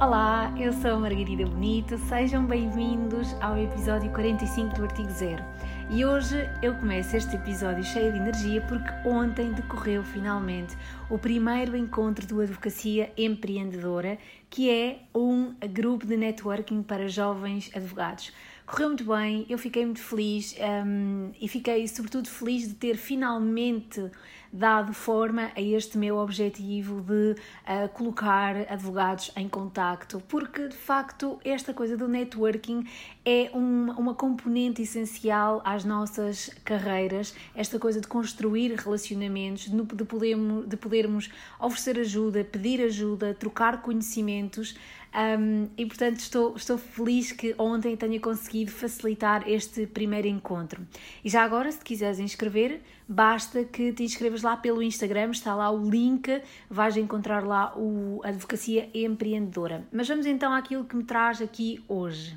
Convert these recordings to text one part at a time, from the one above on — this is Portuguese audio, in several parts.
Olá, eu sou a Margarida Bonito, sejam bem-vindos ao episódio 45 do Artigo Zero. E hoje eu começo este episódio cheio de energia porque ontem decorreu finalmente o primeiro encontro do Advocacia Empreendedora, que é um grupo de networking para jovens advogados. Correu muito bem, eu fiquei muito feliz um, e fiquei sobretudo feliz de ter finalmente dado forma a este meu objetivo de uh, colocar advogados em contacto, porque de facto esta coisa do networking é uma, uma componente essencial às nossas carreiras, esta coisa de construir relacionamentos, de, de, podermos, de podermos oferecer ajuda, pedir ajuda, trocar conhecimentos. Um, e portanto estou, estou feliz que ontem tenha conseguido facilitar este primeiro encontro. E já agora, se quiseres inscrever, basta que te inscrevas lá pelo Instagram, está lá o link, vais encontrar lá o Advocacia Empreendedora. Mas vamos então àquilo que me traz aqui hoje.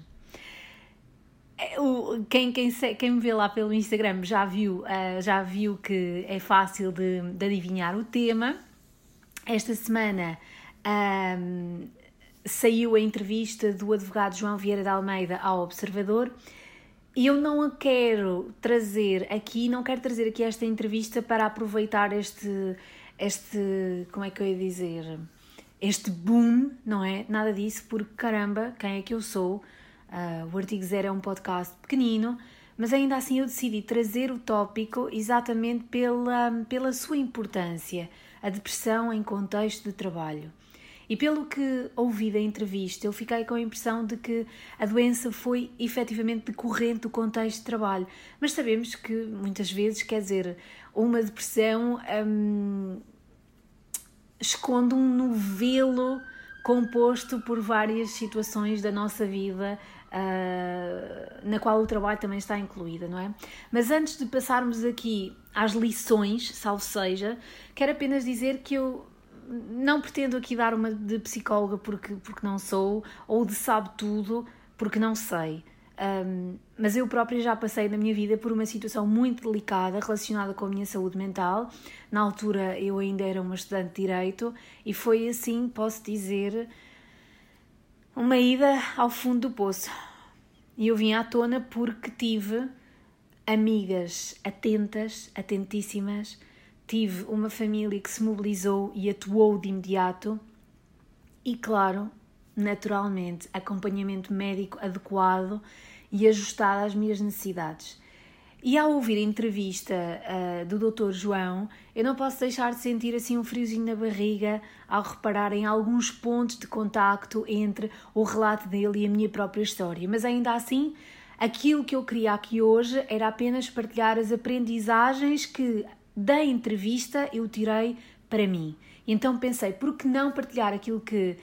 É, quem, quem, quem me vê lá pelo Instagram já viu, uh, já viu que é fácil de, de adivinhar o tema. Esta semana um, saiu a entrevista do advogado João Vieira de Almeida ao Observador e eu não a quero trazer aqui, não quero trazer aqui esta entrevista para aproveitar este, este, como é que eu ia dizer, este boom, não é? Nada disso, porque caramba, quem é que eu sou? Uh, o Artigo Zero é um podcast pequenino, mas ainda assim eu decidi trazer o tópico exatamente pela, pela sua importância, a depressão em contexto de trabalho. E pelo que ouvi da entrevista, eu fiquei com a impressão de que a doença foi efetivamente decorrente do contexto de trabalho. Mas sabemos que muitas vezes, quer dizer, uma depressão hum, esconde um novelo composto por várias situações da nossa vida uh, na qual o trabalho também está incluída, não é? Mas antes de passarmos aqui às lições, salvo seja, quero apenas dizer que eu não pretendo aqui dar uma de psicóloga porque, porque não sou, ou de sabe tudo porque não sei. Um, mas eu própria já passei na minha vida por uma situação muito delicada relacionada com a minha saúde mental. Na altura eu ainda era uma estudante de direito e foi assim, posso dizer, uma ida ao fundo do poço. E eu vim à tona porque tive amigas atentas, atentíssimas, tive uma família que se mobilizou e atuou de imediato e, claro, naturalmente, acompanhamento médico adequado e ajustado às minhas necessidades. E ao ouvir a entrevista uh, do Dr. João, eu não posso deixar de sentir assim um friozinho na barriga ao reparar em alguns pontos de contacto entre o relato dele e a minha própria história. Mas ainda assim, aquilo que eu queria aqui hoje era apenas partilhar as aprendizagens que da entrevista eu tirei para mim. Então pensei, por que não partilhar aquilo que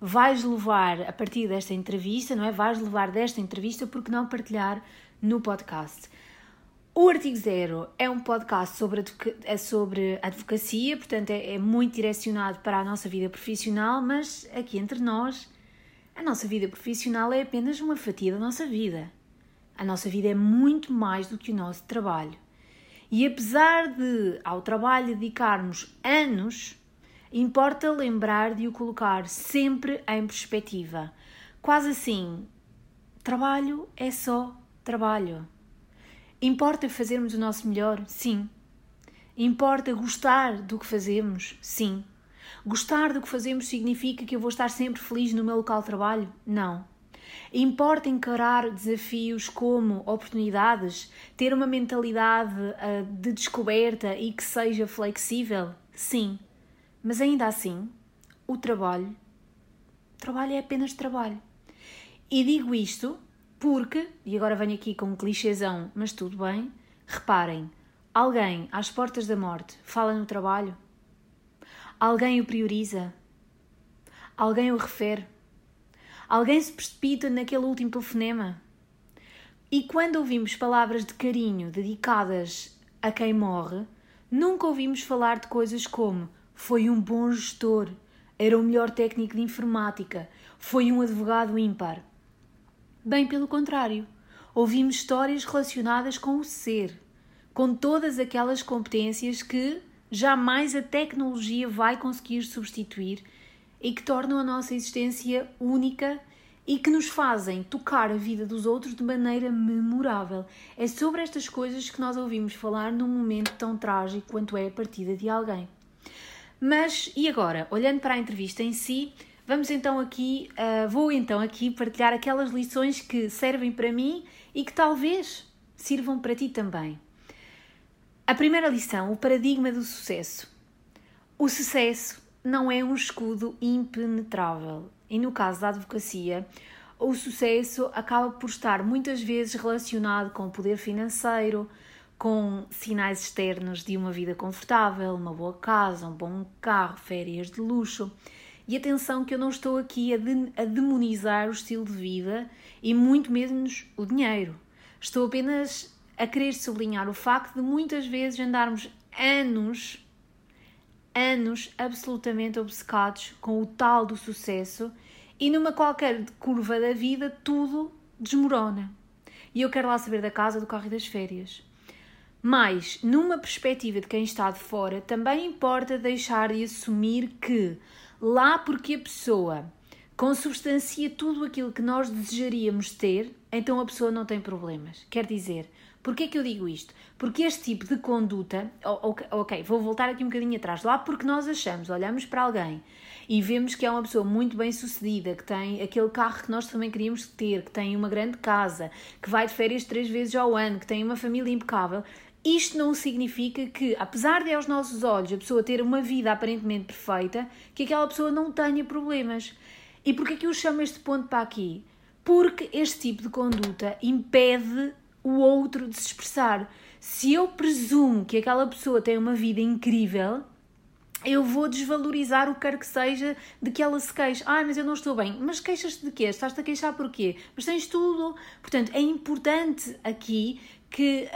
vais levar a partir desta entrevista, não é? Vais levar desta entrevista, por que não partilhar no podcast? O Artigo Zero é um podcast sobre, é sobre advocacia, portanto é, é muito direcionado para a nossa vida profissional, mas aqui entre nós, a nossa vida profissional é apenas uma fatia da nossa vida. A nossa vida é muito mais do que o nosso trabalho. E apesar de ao trabalho dedicarmos anos, importa lembrar de o colocar sempre em perspectiva. Quase assim, trabalho é só trabalho. Importa fazermos o nosso melhor? Sim. Importa gostar do que fazemos? Sim. Gostar do que fazemos significa que eu vou estar sempre feliz no meu local de trabalho? Não. Importa encarar desafios como oportunidades, ter uma mentalidade uh, de descoberta e que seja flexível? Sim. Mas ainda assim, o trabalho, trabalho é apenas trabalho. E digo isto porque, e agora venho aqui com um clichêzão, mas tudo bem, reparem, alguém às portas da morte fala no trabalho? Alguém o prioriza? Alguém o refere? Alguém se precipita naquele último telefonema. E quando ouvimos palavras de carinho dedicadas a quem morre, nunca ouvimos falar de coisas como foi um bom gestor, era o melhor técnico de informática, foi um advogado ímpar. Bem pelo contrário, ouvimos histórias relacionadas com o ser, com todas aquelas competências que jamais a tecnologia vai conseguir substituir e que tornam a nossa existência única e que nos fazem tocar a vida dos outros de maneira memorável. É sobre estas coisas que nós ouvimos falar num momento tão trágico quanto é a partida de alguém. Mas e agora, olhando para a entrevista em si, vamos então aqui, uh, vou então aqui partilhar aquelas lições que servem para mim e que talvez sirvam para ti também. A primeira lição, o paradigma do sucesso. O sucesso não é um escudo impenetrável. E no caso da advocacia, o sucesso acaba por estar muitas vezes relacionado com o poder financeiro, com sinais externos de uma vida confortável, uma boa casa, um bom carro, férias de luxo. E atenção que eu não estou aqui a, de, a demonizar o estilo de vida e muito menos o dinheiro. Estou apenas a querer sublinhar o facto de muitas vezes andarmos anos anos absolutamente obcecados com o tal do sucesso e numa qualquer curva da vida tudo desmorona. E eu quero lá saber da casa, do carro e das férias. Mas, numa perspectiva de quem está de fora, também importa deixar de assumir que lá porque a pessoa consubstancia tudo aquilo que nós desejaríamos ter, então a pessoa não tem problemas. Quer dizer, Porquê que eu digo isto? Porque este tipo de conduta, ok, vou voltar aqui um bocadinho atrás, lá porque nós achamos, olhamos para alguém e vemos que é uma pessoa muito bem sucedida, que tem aquele carro que nós também queríamos ter, que tem uma grande casa, que vai de férias três vezes ao ano, que tem uma família impecável, isto não significa que, apesar de aos nossos olhos a pessoa ter uma vida aparentemente perfeita, que aquela pessoa não tenha problemas. E porquê que eu chamo este ponto para aqui? Porque este tipo de conduta impede o outro de se expressar. Se eu presumo que aquela pessoa tem uma vida incrível, eu vou desvalorizar o que quer que seja de que ela se queixe. Ah, mas eu não estou bem. Mas queixas-te de quê? Estás-te a queixar porquê? Mas tens tudo. Portanto, é importante aqui que,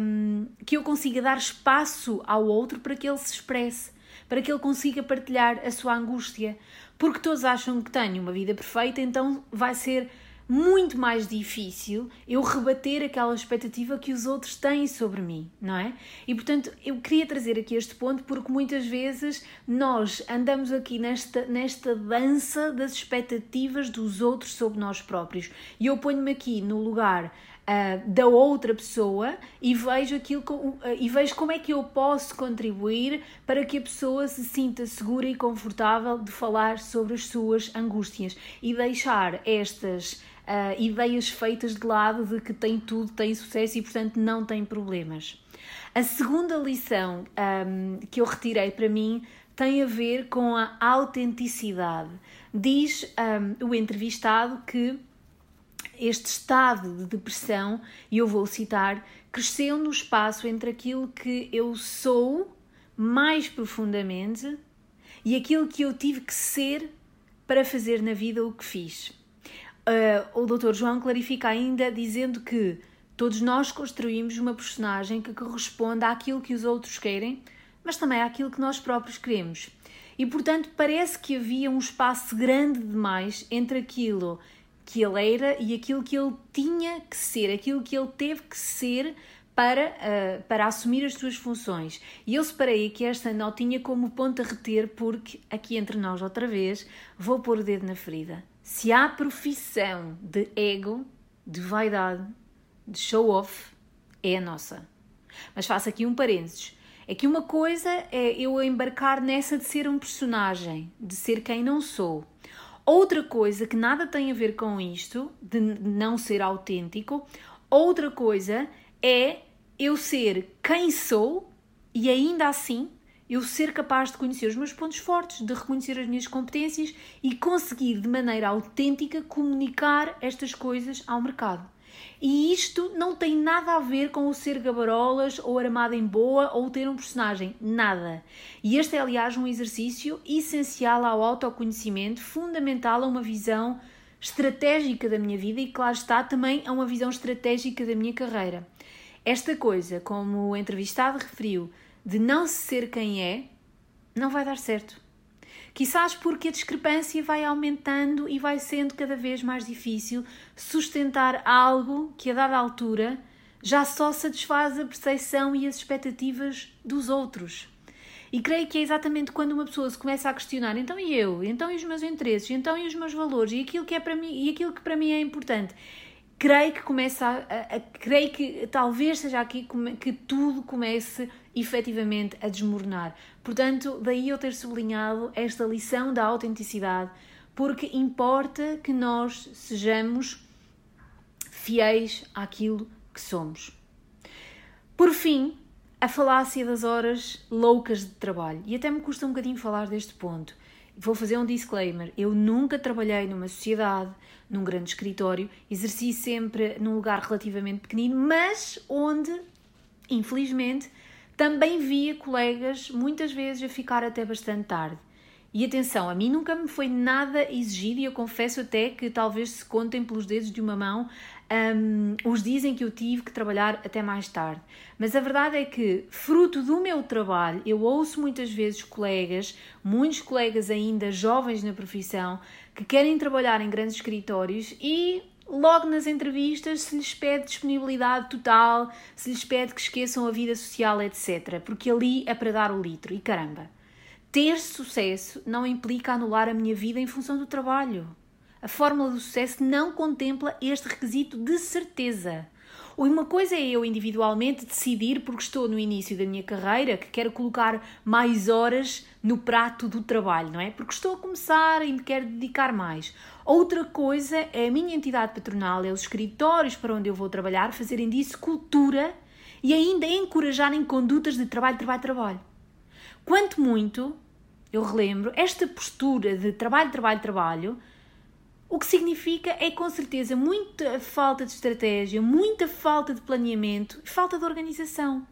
um, que eu consiga dar espaço ao outro para que ele se expresse, para que ele consiga partilhar a sua angústia. Porque todos acham que tenho uma vida perfeita, então vai ser muito mais difícil eu rebater aquela expectativa que os outros têm sobre mim, não é? E portanto, eu queria trazer aqui este ponto porque muitas vezes nós andamos aqui nesta, nesta dança das expectativas dos outros sobre nós próprios. E eu ponho-me aqui no lugar Uh, da outra pessoa e vejo aquilo uh, e vejo como é que eu posso contribuir para que a pessoa se sinta segura e confortável de falar sobre as suas angústias e deixar estas uh, ideias feitas de lado de que tem tudo, tem sucesso e, portanto, não tem problemas. A segunda lição um, que eu retirei para mim tem a ver com a autenticidade. Diz um, o entrevistado que este estado de depressão, e eu vou citar, cresceu no espaço entre aquilo que eu sou mais profundamente e aquilo que eu tive que ser para fazer na vida o que fiz. Uh, o Dr. João clarifica ainda dizendo que todos nós construímos uma personagem que corresponde àquilo que os outros querem, mas também àquilo que nós próprios queremos. E portanto, parece que havia um espaço grande demais entre aquilo que ele era e aquilo que ele tinha que ser, aquilo que ele teve que ser para, uh, para assumir as suas funções. E eu separei aqui esta notinha como ponto a reter, porque aqui entre nós, outra vez, vou pôr o dedo na ferida. Se há profissão de ego, de vaidade, de show-off, é a nossa. Mas faço aqui um parênteses. É que uma coisa é eu embarcar nessa de ser um personagem, de ser quem não sou. Outra coisa que nada tem a ver com isto, de não ser autêntico, outra coisa é eu ser quem sou e ainda assim eu ser capaz de conhecer os meus pontos fortes, de reconhecer as minhas competências e conseguir de maneira autêntica comunicar estas coisas ao mercado. E isto não tem nada a ver com o ser gabarolas ou armado em boa ou ter um personagem, nada. E este é, aliás, um exercício essencial ao autoconhecimento, fundamental a uma visão estratégica da minha vida e, claro está, também a uma visão estratégica da minha carreira. Esta coisa, como o entrevistado referiu, de não ser quem é, não vai dar certo. Quizás porque a discrepância vai aumentando e vai sendo cada vez mais difícil sustentar algo que, a dada altura, já só satisfaz a percepção e as expectativas dos outros. E creio que é exatamente quando uma pessoa se começa a questionar, então e eu? Então e os meus interesses? Então e os meus valores? E aquilo que é para mim, e aquilo que para mim é importante? Creio que começa a, a, a creio que talvez seja aqui que tudo comece efetivamente a desmoronar. Portanto, daí eu ter sublinhado esta lição da autenticidade, porque importa que nós sejamos fiéis àquilo que somos. Por fim, a falácia das horas loucas de trabalho. E até me custa um bocadinho falar deste ponto. Vou fazer um disclaimer. Eu nunca trabalhei numa sociedade, num grande escritório, exerci sempre num lugar relativamente pequenino, mas onde, infelizmente, também via colegas muitas vezes a ficar até bastante tarde. E atenção, a mim nunca me foi nada exigido e eu confesso até que talvez se contem pelos dedos de uma mão um, os dizem que eu tive que trabalhar até mais tarde. Mas a verdade é que, fruto do meu trabalho, eu ouço muitas vezes colegas, muitos colegas ainda jovens na profissão, que querem trabalhar em grandes escritórios e logo nas entrevistas se lhes pede disponibilidade total, se lhes pede que esqueçam a vida social, etc. Porque ali é para dar o litro. E caramba, ter sucesso não implica anular a minha vida em função do trabalho. A fórmula do sucesso não contempla este requisito de certeza. Uma coisa é eu individualmente decidir, porque estou no início da minha carreira, que quero colocar mais horas no prato do trabalho, não é? Porque estou a começar e me quero dedicar mais. Outra coisa é a minha entidade patronal, é os escritórios para onde eu vou trabalhar, fazerem disso cultura e ainda encorajarem condutas de trabalho, trabalho, trabalho. Quanto muito, eu relembro, esta postura de trabalho, trabalho, trabalho o que significa é com certeza muita falta de estratégia, muita falta de planeamento e falta de organização.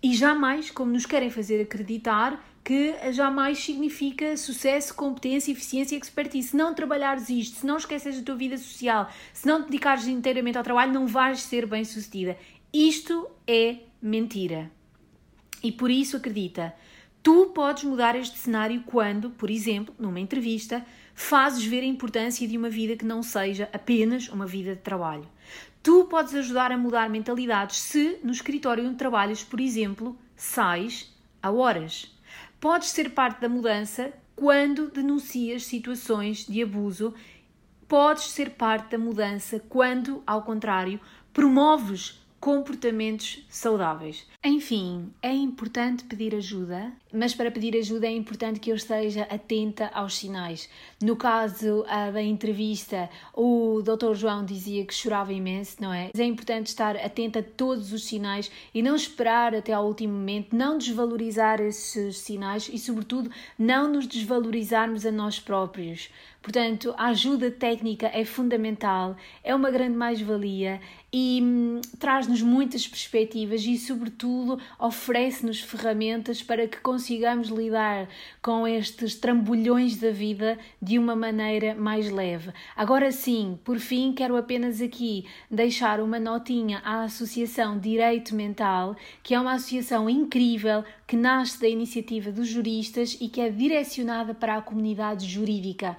E jamais, como nos querem fazer acreditar, que jamais significa sucesso, competência, eficiência e expertise. Se não trabalhares isto, se não esqueces da tua vida social, se não te dedicares inteiramente ao trabalho, não vais ser bem sucedida. Isto é mentira. E por isso acredita, tu podes mudar este cenário quando, por exemplo, numa entrevista, fazes ver a importância de uma vida que não seja apenas uma vida de trabalho. Tu podes ajudar a mudar mentalidades se no escritório onde trabalhas, por exemplo, sais a horas. Podes ser parte da mudança quando denuncias situações de abuso. Podes ser parte da mudança quando, ao contrário, promoves comportamentos saudáveis. Enfim, é importante pedir ajuda, mas para pedir ajuda é importante que eu esteja atenta aos sinais. No caso da entrevista, o Dr. João dizia que chorava imenso, não é? É importante estar atenta a todos os sinais e não esperar até ao último momento, não desvalorizar esses sinais e, sobretudo, não nos desvalorizarmos a nós próprios. Portanto, a ajuda técnica é fundamental, é uma grande mais-valia e hum, traz-nos muitas perspectivas e, sobretudo, oferece-nos ferramentas para que consigamos lidar com estes trambolhões da vida de uma maneira mais leve. Agora sim, por fim, quero apenas aqui deixar uma notinha à Associação Direito Mental, que é uma associação incrível que nasce da iniciativa dos juristas e que é direcionada para a comunidade jurídica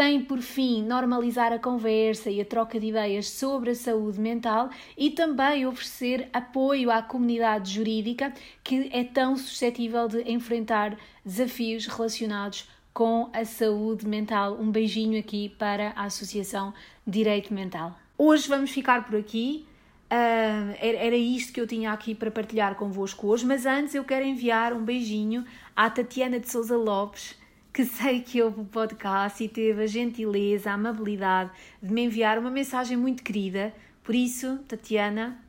tem por fim normalizar a conversa e a troca de ideias sobre a saúde mental e também oferecer apoio à comunidade jurídica que é tão suscetível de enfrentar desafios relacionados com a saúde mental. Um beijinho aqui para a Associação Direito Mental. Hoje vamos ficar por aqui. Uh, era isto que eu tinha aqui para partilhar convosco hoje, mas antes eu quero enviar um beijinho à Tatiana de Souza Lopes, que sei que ouve o podcast e teve a gentileza, a amabilidade de me enviar uma mensagem muito querida. Por isso, Tatiana,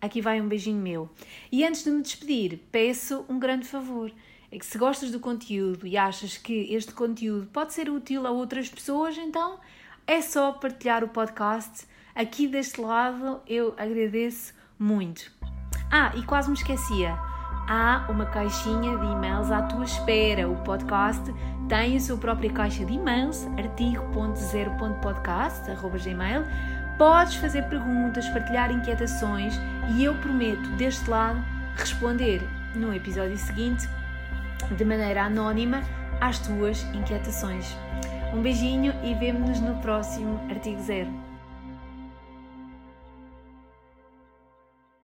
aqui vai um beijinho meu. E antes de me despedir, peço um grande favor. É que se gostas do conteúdo e achas que este conteúdo pode ser útil a outras pessoas, então é só partilhar o podcast. Aqui deste lado eu agradeço muito. Ah, e quase me esquecia há uma caixinha de e-mails à tua espera. O podcast tem a sua própria caixa de e-mails, artigo.0.podcast.gmail. Podes fazer perguntas, partilhar inquietações e eu prometo, deste lado, responder no episódio seguinte, de maneira anónima, às tuas inquietações. Um beijinho e vemo-nos no próximo Artigo Zero.